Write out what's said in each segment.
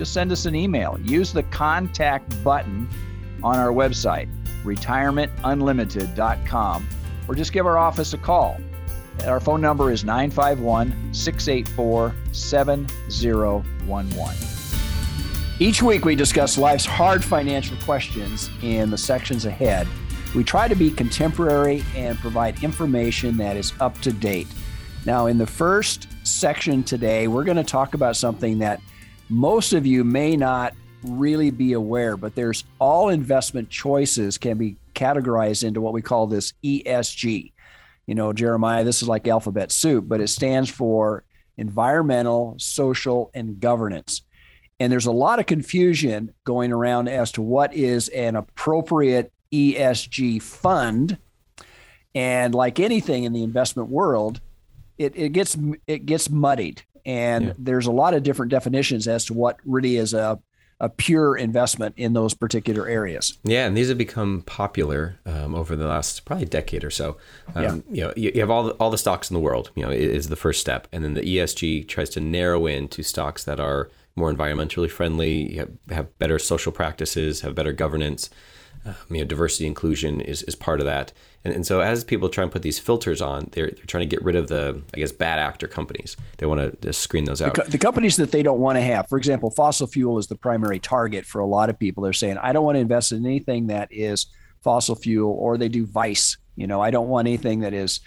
just send us an email. Use the contact button on our website, retirementunlimited.com, or just give our office a call. Our phone number is 951 684 7011. Each week, we discuss life's hard financial questions in the sections ahead. We try to be contemporary and provide information that is up to date. Now, in the first section today, we're going to talk about something that most of you may not really be aware, but there's all investment choices can be categorized into what we call this ESG. You know, Jeremiah, this is like alphabet soup, but it stands for environmental, social, and governance. And there's a lot of confusion going around as to what is an appropriate ESG fund. And like anything in the investment world, it, it gets it gets muddied and yeah. there's a lot of different definitions as to what really is a, a pure investment in those particular areas. Yeah, and these have become popular um, over the last probably decade or so. Um, yeah. You know, you, you, have all the, all the stocks in the world. You know, is the first step, and then the ESG tries to narrow in to stocks that are more environmentally friendly, have, have better social practices, have better governance. Um, you know, diversity inclusion is, is part of that. And, and so as people try and put these filters on, they're, they're trying to get rid of the, I guess, bad actor companies. They want to screen those out. The, the companies that they don't want to have, for example, fossil fuel is the primary target for a lot of people. They're saying, I don't want to invest in anything that is fossil fuel, or they do vice. You know, I don't want anything that is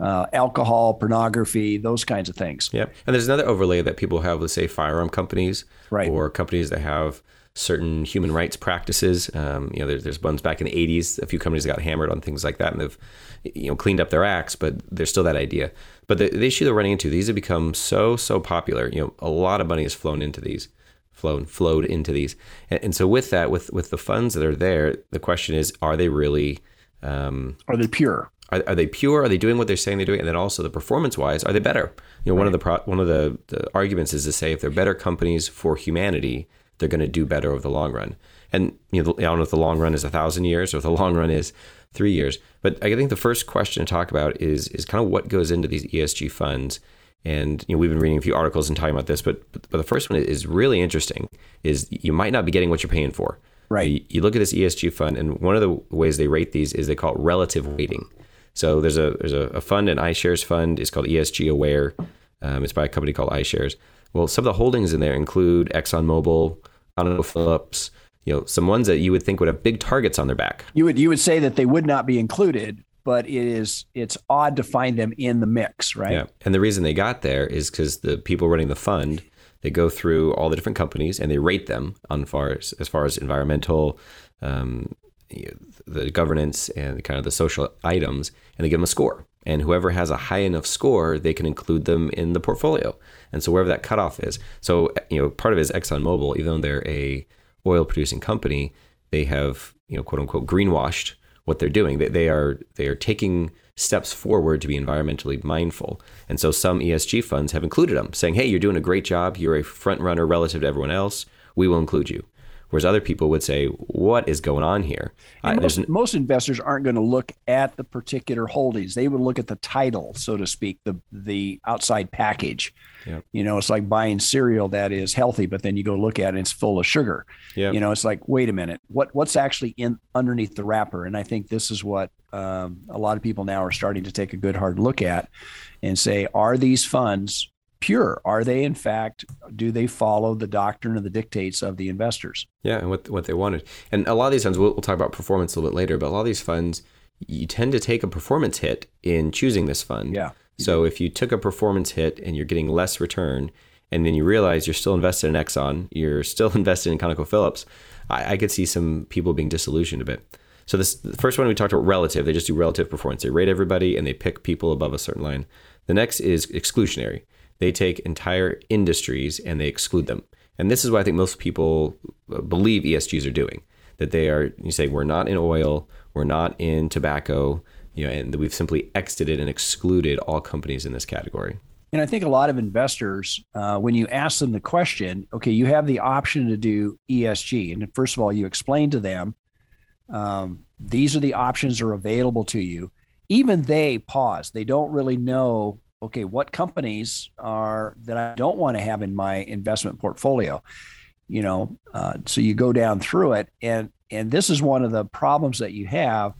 uh, alcohol, pornography, those kinds of things. Yep. And there's another overlay that people have with, say, firearm companies right. or companies that have certain human rights practices. Um, you know, there's, there's ones back in the 80s, a few companies got hammered on things like that and they've, you know, cleaned up their acts, but there's still that idea. But the, the issue they're running into, these have become so, so popular. You know, a lot of money has flown into these, flown, flowed into these. And, and so with that, with, with the funds that are there, the question is, are they really, um, are they pure? Are, are, they pure? Are they doing what they're saying they're doing? And then also the performance wise, are they better? You know, right. one of the pro- one of the, the arguments is to say if they're better companies for humanity, they're going to do better over the long run. And you know, I don't know if the long run is a thousand years or if the long run is three years. But I think the first question to talk about is is kind of what goes into these ESG funds. And you know, we've been reading a few articles and talking about this, but but the first one is really interesting. Is you might not be getting what you're paying for. Right. You, you look at this ESG fund, and one of the ways they rate these is they call it relative weighting. So there's a there's a, a fund, an iShares fund. It's called ESG Aware. Um, it's by a company called iShares. Well, some of the holdings in there include ExxonMobil, ConocoPhillips, you know, some ones that you would think would have big targets on their back. You would you would say that they would not be included, but it is it's odd to find them in the mix, right? Yeah. And the reason they got there is because the people running the fund, they go through all the different companies and they rate them on far as, as far as environmental, um, the governance and kind of the social items, and they give them a score. And whoever has a high enough score, they can include them in the portfolio. And so wherever that cutoff is, so you know, part of it is ExxonMobil, even though they're a oil producing company, they have you know quote unquote greenwashed what they're doing. They, they are they are taking steps forward to be environmentally mindful. And so some ESG funds have included them, saying, "Hey, you're doing a great job. You're a front runner relative to everyone else. We will include you." Whereas other people would say, "What is going on here?" Uh, most, most, investors aren't going to look at the particular holdings; they would look at the title, so to speak, the the outside package. Yep. You know, it's like buying cereal that is healthy, but then you go look at it and it's full of sugar. Yep. You know, it's like, wait a minute, what what's actually in underneath the wrapper? And I think this is what um, a lot of people now are starting to take a good hard look at and say, are these funds pure? Are they, in fact, do they follow the doctrine and the dictates of the investors? Yeah, and what what they wanted. And a lot of these funds, we'll, we'll talk about performance a little bit later, but a lot of these funds, you tend to take a performance hit in choosing this fund. Yeah. So if you took a performance hit and you're getting less return, and then you realize you're still invested in Exxon, you're still invested in ConocoPhillips, I, I could see some people being disillusioned a bit. So this the first one we talked about relative. They just do relative performance. They rate everybody and they pick people above a certain line. The next is exclusionary they take entire industries and they exclude them. And this is what I think most people uh, believe ESGs are doing. That they are, you say, we're not in oil, we're not in tobacco, you know, and we've simply exited and excluded all companies in this category. And I think a lot of investors, uh, when you ask them the question, okay, you have the option to do ESG. And first of all, you explain to them um, these are the options that are available to you. Even they pause. They don't really know, okay, what companies are that I don't want to have in my investment portfolio. You know, uh, so you go down through it, and and this is one of the problems that you have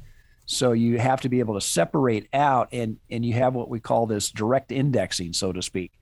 so you have to be able to separate out, and and you have what we call this direct indexing, so to speak.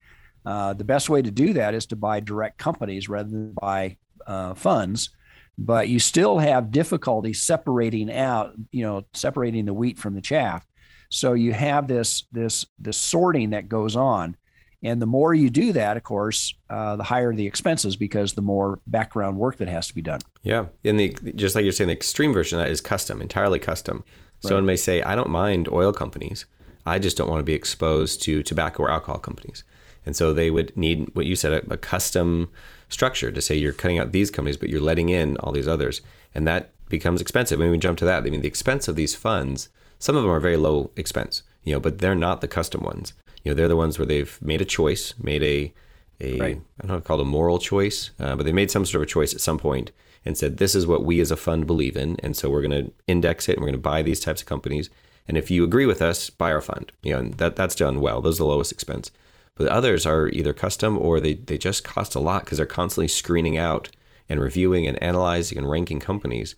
Uh, the best way to do that is to buy direct companies rather than buy uh, funds, but you still have difficulty separating out, you know, separating the wheat from the chaff. So you have this this this sorting that goes on, and the more you do that, of course, uh, the higher the expenses because the more background work that has to be done. Yeah, and the just like you're saying, the extreme version of that is custom, entirely custom. Someone may say, I don't mind oil companies. I just don't want to be exposed to tobacco or alcohol companies. And so they would need what you said, a, a custom structure to say you're cutting out these companies, but you're letting in all these others. And that becomes expensive. When we jump to that, I mean, the expense of these funds, some of them are very low expense, you know, but they're not the custom ones. You know, they're the ones where they've made a choice, made a, a right. I don't know, called a moral choice, uh, but they made some sort of a choice at some point and said, this is what we as a fund believe in. And so we're going to index it and we're going to buy these types of companies. And if you agree with us, buy our fund. You know, and that, that's done well. Those are the lowest expense. But others are either custom or they, they just cost a lot because they're constantly screening out and reviewing and analyzing and ranking companies.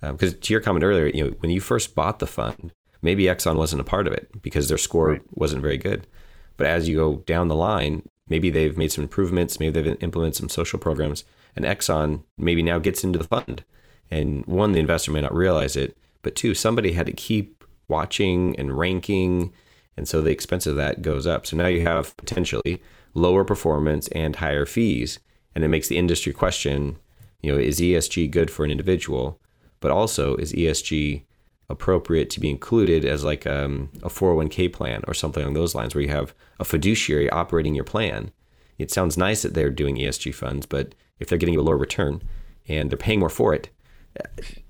Because um, to your comment earlier, you know, when you first bought the fund, maybe Exxon wasn't a part of it because their score right. wasn't very good. But as you go down the line, maybe they've made some improvements, maybe they've implemented some social programs, and Exxon maybe now gets into the fund. And one, the investor may not realize it, but two, somebody had to keep watching and ranking. And so the expense of that goes up. So now you have potentially lower performance and higher fees. And it makes the industry question, you know, is ESG good for an individual? But also, is ESG appropriate to be included as like um, a 401k plan or something along those lines where you have a fiduciary operating your plan? It sounds nice that they're doing ESG funds, but if they're getting a lower return and they're paying more for it,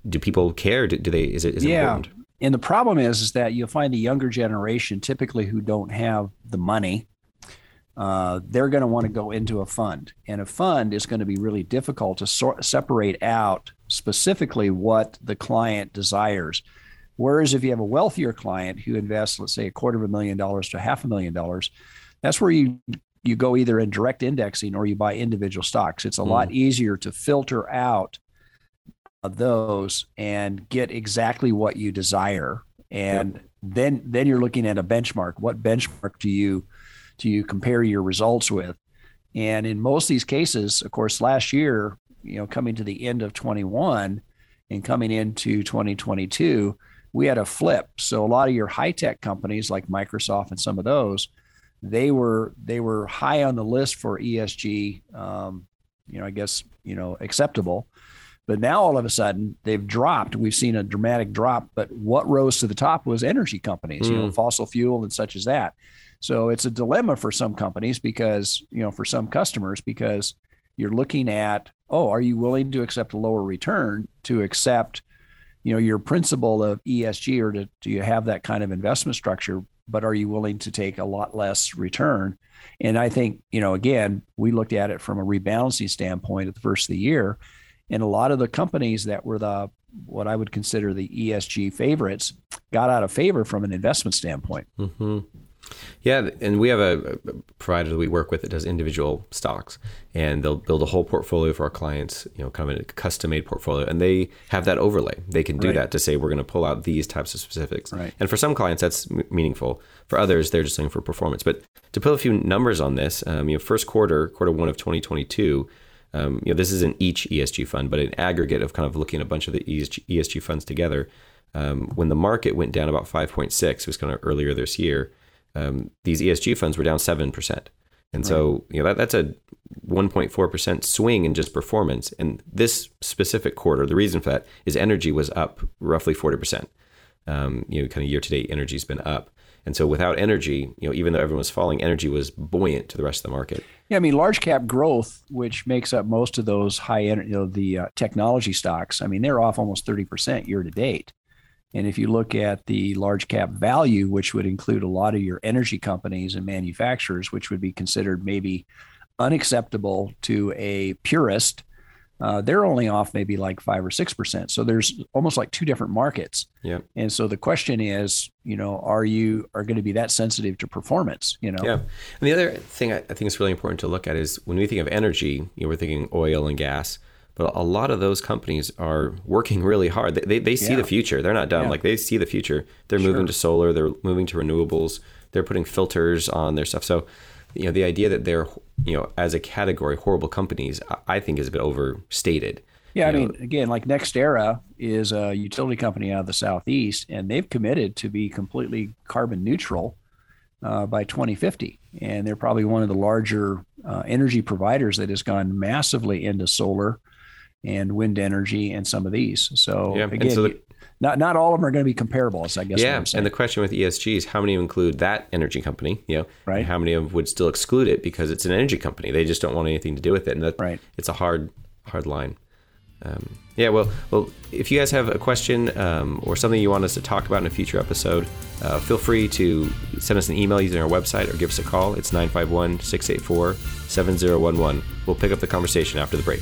do people care? Do, do they? Is it is it yeah. important? And the problem is, is that you'll find the younger generation, typically who don't have the money, uh, they're going to want to go into a fund, and a fund is going to be really difficult to sort, separate out specifically what the client desires. Whereas if you have a wealthier client who invests, let's say, a quarter of a million dollars to half a million dollars, that's where you you go either in direct indexing or you buy individual stocks. It's a mm. lot easier to filter out those and get exactly what you desire. And yep. then then you're looking at a benchmark. What benchmark do you do you compare your results with? And in most of these cases, of course, last year, you know, coming to the end of 21 and coming into 2022, we had a flip. So a lot of your high tech companies like Microsoft and some of those they were they were high on the list for ESG. Um, you know, I guess you know acceptable. But now all of a sudden they've dropped. We've seen a dramatic drop. But what rose to the top was energy companies, mm. you know, hmm. fossil fuel and such as that. So it's a dilemma for some companies because, you know, for some customers, because you're looking at, oh, are you willing to accept a lower return to accept, you know, your principle of ESG or to, do you have that kind of investment structure but are you willing to take a lot less return? And I think, you know, again, we looked at it from a rebalancing standpoint at the first of the year. And a lot of the companies that were the what I would consider the ESG favorites got out of favor from an investment standpoint. Mm-hmm. Yeah, and we have a, provider that we work with that does individual stocks, and they'll build a whole portfolio for our clients. You know, kind of a custom-made portfolio, and they have that overlay. They can do right. that to say we're going to pull out these types of specifics. Right. And for some clients, that's m- meaningful. For others, they're just looking for performance. But to put a few numbers on this, um, you know, first quarter, quarter one of 2022. Um, you know, this isn't each ESG fund, but an aggregate of kind of looking at a bunch of the ESG, ESG funds together. Um, when the market went down about 5.6, it was kind of earlier this year um, these ESG funds were down 7%. And so, you know, that, that's a 1.4% swing in just performance. And this specific quarter, the reason for that is energy was up roughly 40%. Um, you know, kind of year to date, energy's been up. And so without energy, you know, even though everyone was falling, energy was buoyant to the rest of the market. Yeah, I mean, large cap growth, which makes up most of those high end, you know, the uh, technology stocks. I mean, they're off almost thirty percent year to date. And if you look at the large cap value, which would include a lot of your energy companies and manufacturers, which would be considered maybe unacceptable to a purist, uh, they're only off maybe like five or six percent. So there's almost like two different markets. Yeah. And so the question is, you know, are you are going to be that sensitive to performance? You know. Yeah. And the other thing I, think is really important to look at is when we think of energy, you know, we're thinking oil and gas. But a lot of those companies are working really hard. They, they, they see yeah. the future. They're not dumb. Yeah. Like they see the future. They're sure. moving to solar. They're moving to renewables. They're putting filters on their stuff. So you know the idea that they're you know as a category horrible companies i think is a bit overstated yeah i know. mean again like NextEra is a utility company out of the southeast and they've committed to be completely carbon neutral uh, by 2050 and they're probably one of the larger uh, energy providers that has gone massively into solar and wind energy and some of these so yeah. again so the, not not all of them are going to be comparable. I guess. Yeah, and the question with ESG is how many include that energy company, you know, right? how many of them would still exclude it because it's an energy company? They just don't want anything to do with it, and that, right. It's a hard hard line. Um, yeah, well, well, if you guys have a question um, or something you want us to talk about in a future episode, uh, feel free to send us an email using our website or give us a call. It's 951 684 7011. We'll pick up the conversation after the break.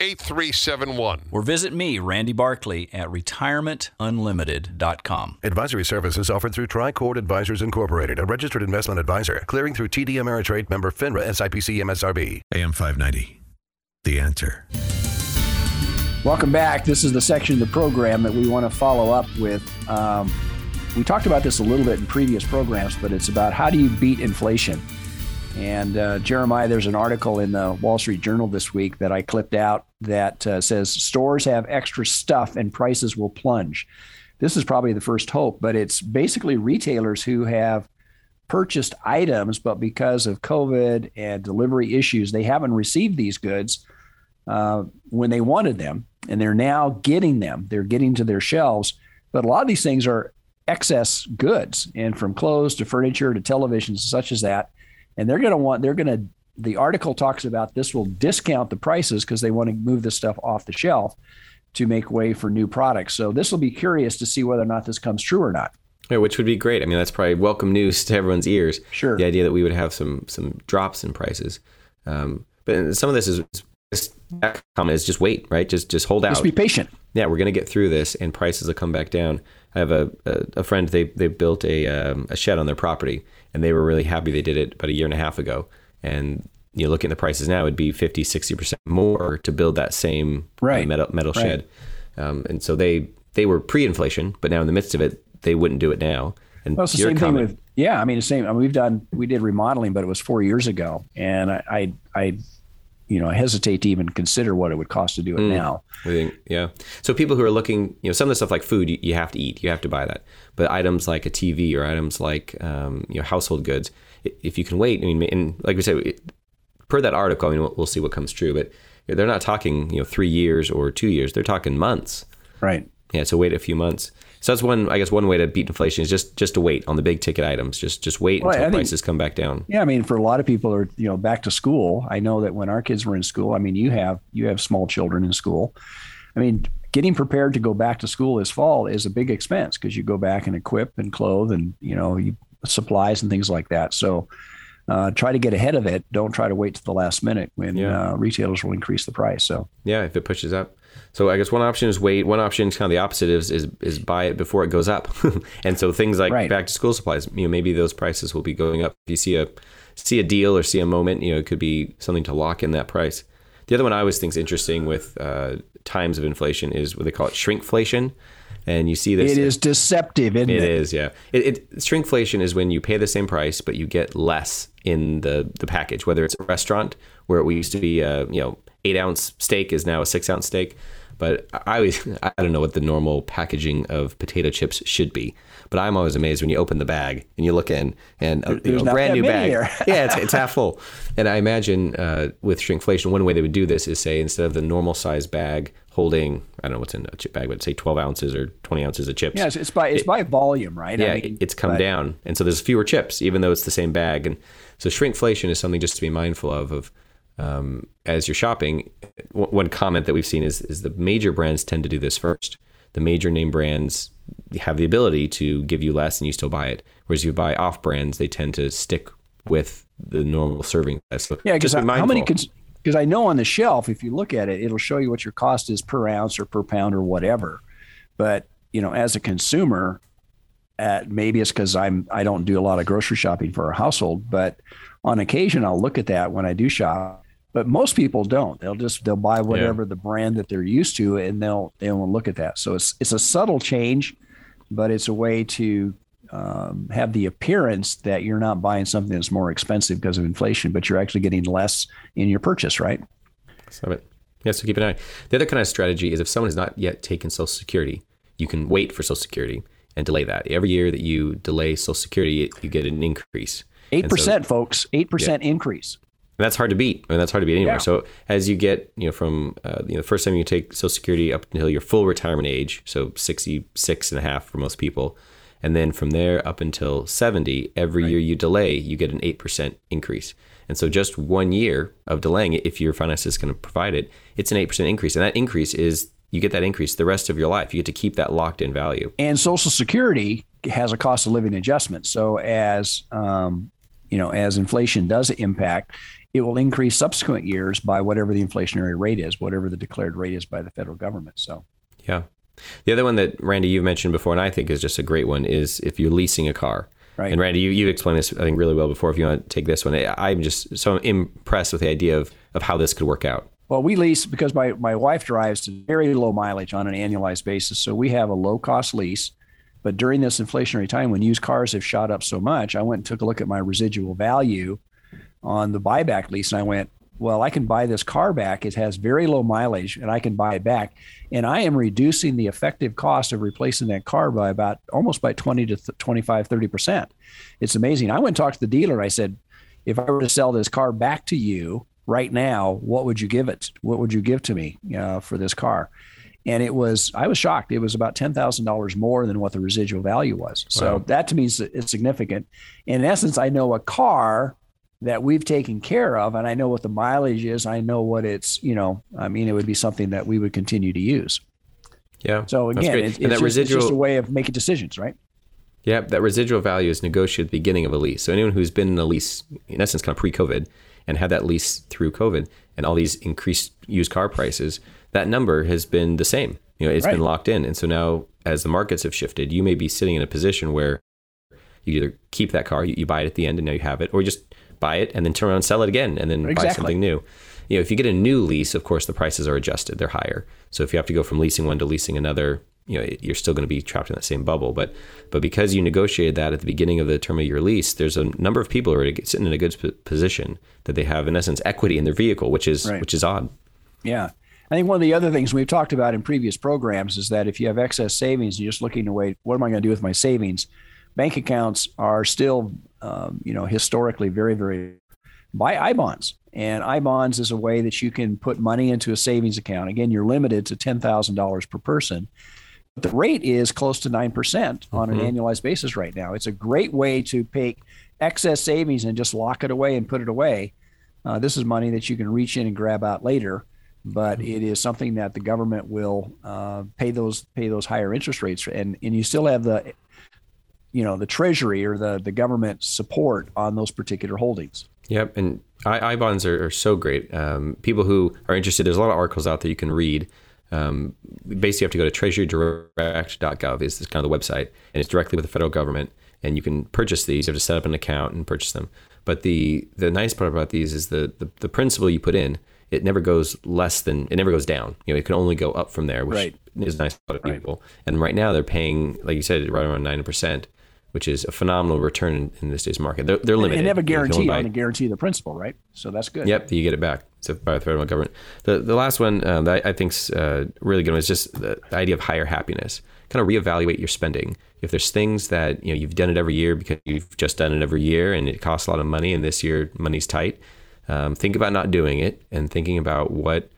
8371. Or visit me, Randy Barkley, at retirementunlimited.com. Advisory services offered through Tricord Advisors Incorporated, a registered investment advisor, clearing through TD Ameritrade member FINRA SIPC MSRB. AM 590. The answer. Welcome back. This is the section of the program that we want to follow up with. Um, we talked about this a little bit in previous programs, but it's about how do you beat inflation? And uh, Jeremiah, there's an article in the Wall Street Journal this week that I clipped out that uh, says stores have extra stuff and prices will plunge. This is probably the first hope, but it's basically retailers who have purchased items, but because of COVID and delivery issues, they haven't received these goods uh, when they wanted them, and they're now getting them. They're getting to their shelves, but a lot of these things are excess goods, and from clothes to furniture to televisions, such as that and they're going to want they're going to the article talks about this will discount the prices because they want to move this stuff off the shelf to make way for new products. So this will be curious to see whether or not this comes true or not. Yeah, which would be great. I mean, that's probably welcome news to everyone's ears. Sure. The idea that we would have some some drops in prices, um, but some of this is that comment is just wait, right? Just just hold out. Just be patient. Yeah, we're going to get through this, and prices will come back down. I have a a, a friend. They they built a um, a shed on their property, and they were really happy they did it about a year and a half ago. And you know, looking at the prices now, it'd be 50, 60% more to build that same right. uh, metal, metal right. shed. Um, and so they, they were pre-inflation, but now in the midst of it, they wouldn't do it now. And well, it's the same comment, thing with, yeah, I mean, the same, I mean, we've done, we did remodeling, but it was four years ago. And I, I, I you know, I hesitate to even consider what it would cost to do it mm, now. I think, yeah. So people who are looking, you know, some of the stuff like food, you, you, have to eat, you have to buy that. But items like a TV or items like, um, you know, household goods, if you can wait, I mean, and like we said, per that article, I mean, we'll, we'll see what comes true, but they're not talking, you know, three years or two years. They're talking months. Right. Yeah. So wait a few months. So that's one, I guess, one way to beat inflation is just just to wait on the big ticket items. Just just wait well, until I prices think, come back down. Yeah, I mean, for a lot of people, are you know back to school. I know that when our kids were in school, I mean, you have you have small children in school. I mean, getting prepared to go back to school this fall is a big expense because you go back and equip and clothe and you know you, supplies and things like that. So. Uh, try to get ahead of it. Don't try to wait to the last minute when yeah. uh, retailers will increase the price. So yeah, if it pushes up. So I guess one option is wait. One option is kind of the opposite is is, is buy it before it goes up. and so things like Right. back to school supplies, you know, maybe those prices will be going up. If you see a see a deal or see a moment, you know, it could be something to lock in that price. The other one I always think is interesting with uh, times of inflation is what they call it shrinkflation. And you see this It is deceptive, isn't it it? is, yeah. It, it shrinkflation is when you pay the same price, but you get less in the the package. Whether it's a restaurant where we used to be, a, you know, eight ounce steak is now a six ounce steak. But I always, I don't know what the normal packaging of potato chips should be. But I'm always amazed when you open the bag and you look in and a, you know, brand new bag. yeah, it's, it's half full. And I imagine uh, with shrinkflation, one way they would do this is say instead of the normal size bag holding, I don't know what's in a chip bag, but say 12 ounces or 20 ounces of chips. Yeah, it's, it's by it's by volume, right? Yeah, I mean, it's come but- down, and so there's fewer chips, even though it's the same bag. And so shrinkflation is something just to be mindful of. Of um, as you're shopping, w- one comment that we've seen is is the major brands tend to do this first. The major name brands have the ability to give you less, and you still buy it. Whereas you buy off brands, they tend to stick with the normal serving size. So Yeah, because just be how many? Because I know on the shelf, if you look at it, it'll show you what your cost is per ounce or per pound or whatever. But you know, as a consumer, at maybe it's because I'm I don't do a lot of grocery shopping for our household, but on occasion I'll look at that when I do shop. But most people don't. They'll just they'll buy whatever the brand that they're used to, and they'll they won't look at that. So it's it's a subtle change, but it's a way to um, have the appearance that you're not buying something that's more expensive because of inflation, but you're actually getting less in your purchase, right? Love it. Yeah, so keep an eye. The other kind of strategy is if someone has not yet taken Social Security, you can wait for Social Security and delay that. Every year that you delay Social Security, you get an increase. Eight And so- percent, folks. Eight percent increase. And that's hard to beat. I mean, that's hard to beat anywhere. Yeah. So as you get, you know, from uh, you know, the first time you take Social Security up until your full retirement age, so 66 and a half for most people, and then from there up until 70, every year you delay, you get an 8% increase. And so just one year of delaying it, if your finances can provide it, it's an 8% increase. And that increase is, you get that increase the rest of your life. You get to keep that locked in value. And Social Security has a cost of living adjustment. So as um, you know, as inflation does impact, it will increase subsequent years by whatever the inflationary rate is, whatever the declared rate is by the federal government. So Yeah. The other one that Randy you've mentioned before, and I think is just a great one, is if you're leasing a car. Right. And Randy, you you explained this I think really well before. If you want to take this one, I'm just so impressed with the idea of of how this could work out. Well, we lease because my, my wife drives to very low mileage on an annualized basis. So we have a low cost lease. But during this inflationary time, when used cars have shot up so much, I went and took a look at my residual value on the buyback lease. And I went, well, I can buy this car back. It has very low mileage and I can buy it back. And I am reducing the effective cost of replacing that car by about almost by 20 to th- 25, 30%. It's amazing. I went and talked to the dealer and I said, if I were to sell this car back to you right now, what would you give it? What would you give to me uh, for this car? And it was, I was shocked. It was about $10,000 more than what the residual value was. So Wow. that to me is, is significant. In essence, I know a car that we've taken care of and I know what the mileage is. I know what it's, you know, I mean, it would be something that we would continue to use. Yeah. So again, it's, it's, that just, it's just a way of making decisions, right? Yeah, that residual value is negotiated at the beginning of a lease. So anyone who's been in a lease, in essence, kind of pre-COVID, and had that lease through COVID, and all these increased used car prices, that number has been the same. You know, it's been locked in, and so now as the markets have shifted, you may be sitting in a position where you either keep that car, you, you buy it at the end, and now you have it, or you just buy it and then turn around and sell it again, and then buy something new. You know, if you get a new lease, of course, the prices are adjusted; they're higher. So if you have to go from leasing one to leasing another, you know, you're still going to be trapped in that same bubble. But but because you negotiated that at the beginning of the term of your lease, there's a number of people who are sitting in a good position that they have, in essence, equity in their vehicle, which is Right. which is odd. Yeah. I think one of the other things we've talked about in previous programs is that if you have excess savings and you're just looking to wait, what am I going to do with my savings? Bank accounts are still, um, you know, historically very, very buy I bonds. And I bonds is a way that you can put money into a savings account. Again, you're limited to $10,000 per person. But the rate is close to 9% on an annualized basis right now. It's a great way to take excess savings and just lock it away and put it away. Uh, this is money that you can reach in and grab out later, but it is something that the government will uh, pay those pay those higher interest rates, and and you still have the, you know, the treasury or the the government support on those particular holdings. Yep, and I, I bonds are, are so great. Um, people who are interested, there's a lot of articles out there you can read Um, basically, you have to go to treasurydirect.gov is this kind of the website, and it's directly with the federal government, and you can purchase these. You have to set up an account and purchase them. But the the nice part about these is the the, the principal you put in, it never goes less than it never goes down. You know, it can only go up from there, which Right. is nice for a lot of people. And right now they're paying, like you said, right around nine percent, which is a phenomenal return in, in this day's market. They're, they're limited. And never You can only guarantee buy- on the guarantee of the principal, right? So that's good. Yep, you get it back. So by the federal government. The the last one um, that I think's uh, really good one is just the, the idea of higher happiness. Kind of reevaluate your spending. If there's things that you know you've done it every year because you've just done it every year and it costs a lot of money and this year money's tight, um, think about not doing it and thinking about what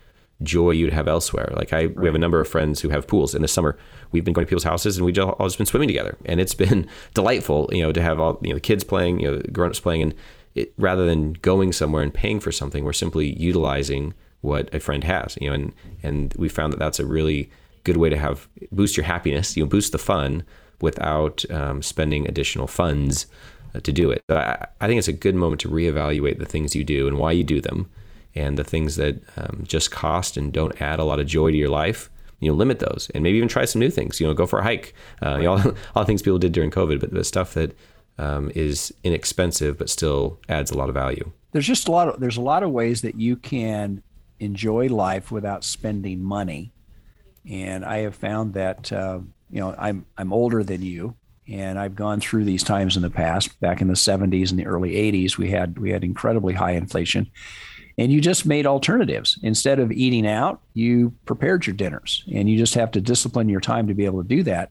joy you'd have elsewhere. Like I, we have a number of friends who have pools. In the summer, we've been going to people's houses and we just all just been swimming together, and it's been delightful. You know, to have all you know the kids playing, you know, the grown-ups playing, and it, rather than going somewhere and paying for something, we're simply utilizing what a friend has. You know, and and we found that that's a really good way to have boost your happiness. You know, boost the fun without um, spending additional funds uh, to do it. But I, I think it's a good moment to reevaluate the things you do and why you do them, and the things that um, just cost and don't add a lot of joy to your life. You know, limit those, and maybe even try some new things. You know, go for a hike. Uh, you know, all, all things people did during COVID, but the stuff that um, is inexpensive but still adds a lot of value. There's just a lot of there's a lot of ways that you can enjoy life without spending money. And I have found that uh, you know I'm I'm older than you, and I've gone through these times in the past. Back in the 70s and the early 80s, we had we had incredibly high inflation, and you just made alternatives. Instead of eating out, you prepared your dinners, and you just have to discipline your time to be able to do that.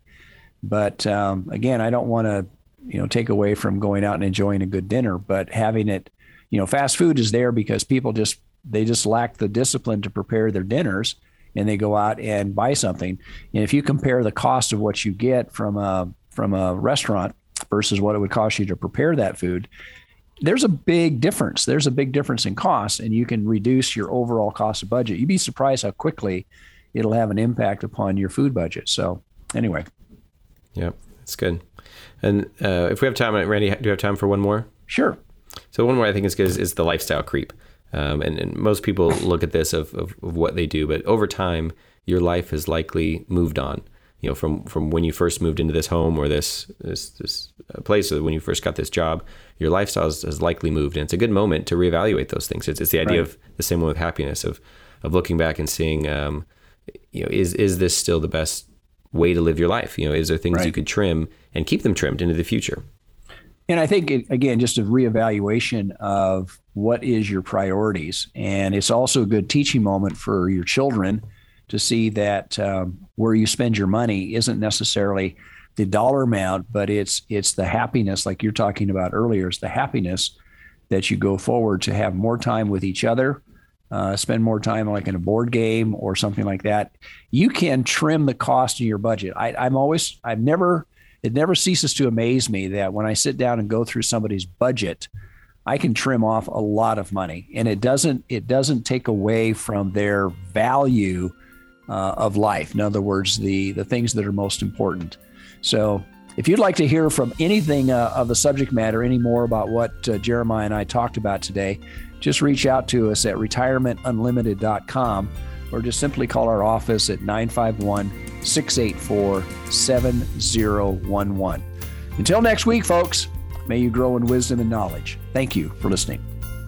But um, again, I don't want to you know take away from going out and enjoying a good dinner, but having it, you know, fast food is there because people just they just lack the discipline to prepare their dinners and they go out and buy something. And if you compare the cost of what you get from a from a restaurant versus what it would cost you to prepare that food, there's a big difference. There's a big difference in cost, and you can reduce your overall cost of budget. You'd be surprised how quickly it'll have an impact upon your food budget. So, anyway, Yep, that's good. And uh, if we have time, Randy, do you have time for one more? sure. So one more I think is good is, is the lifestyle creep. Um, and, and most people look at this of, of, of what they do, but over time, your life has likely moved on. You know, from, from when you first moved into this home or this this, this place, or when you first got this job, your lifestyle has, has likely moved, and it's a good moment to reevaluate those things. It's, it's the idea Right. of the same one with happiness of of looking back and seeing, um, you know, is is this still the best way to live your life? You know, is there things you could trim and keep them trimmed into the future? And I think it, again, just a reevaluation of what is your priorities, and it's also a good teaching moment for your children to see that um, where you spend your money isn't necessarily the dollar amount, but it's it's the happiness, like you're talking about earlier, is the happiness that you go forward to have more time with each other, uh, spend more time like in a board game or something like that. You can trim the cost of your budget. I, I'm always, I've never, it never ceases to amaze me that when I sit down and go through somebody's budget, I can trim off a lot of money, and it doesn't, it doesn't take away from their value uh, of life. In other words, the the things that are most important. So, if you'd like to hear from anything uh, of the subject matter, any more about what uh, Jeremiah and I talked about today, just reach out to us at retirementunlimited.com or just simply call our office at 951 684 7011. Until next week, folks, may you grow in wisdom and knowledge. Thank you for listening.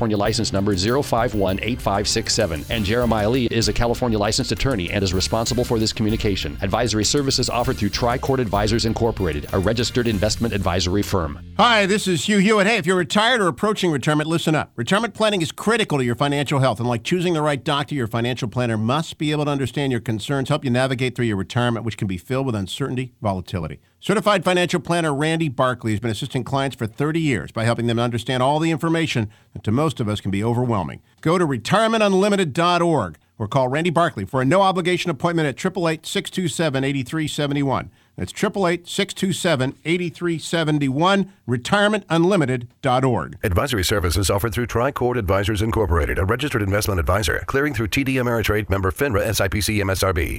license number 0518567, and Jeremiah Lee is a California licensed attorney and is responsible for this communication. Advisory services offered through Tricord Advisors Incorporated, a registered investment advisory firm. Hi, this is Hugh Hewitt. Hey, if you're retired or approaching retirement, listen up. Retirement planning is critical to your financial health, and like choosing the right doctor, your financial planner must be able to understand your concerns, help you navigate through your retirement, which can be filled with uncertainty, volatility. Certified financial planner Randy Barkley has been assisting clients for 30 years by helping them understand all the information that to most of us can be overwhelming. Go to retirementunlimited.org or call Randy Barkley for a no obligation appointment at 888 627 8371. That's 888 627 8371, retirementunlimited.org. Advisory services offered through Tricord Advisors Incorporated, a registered investment advisor, clearing through TD Ameritrade member FINRA SIPC MSRB.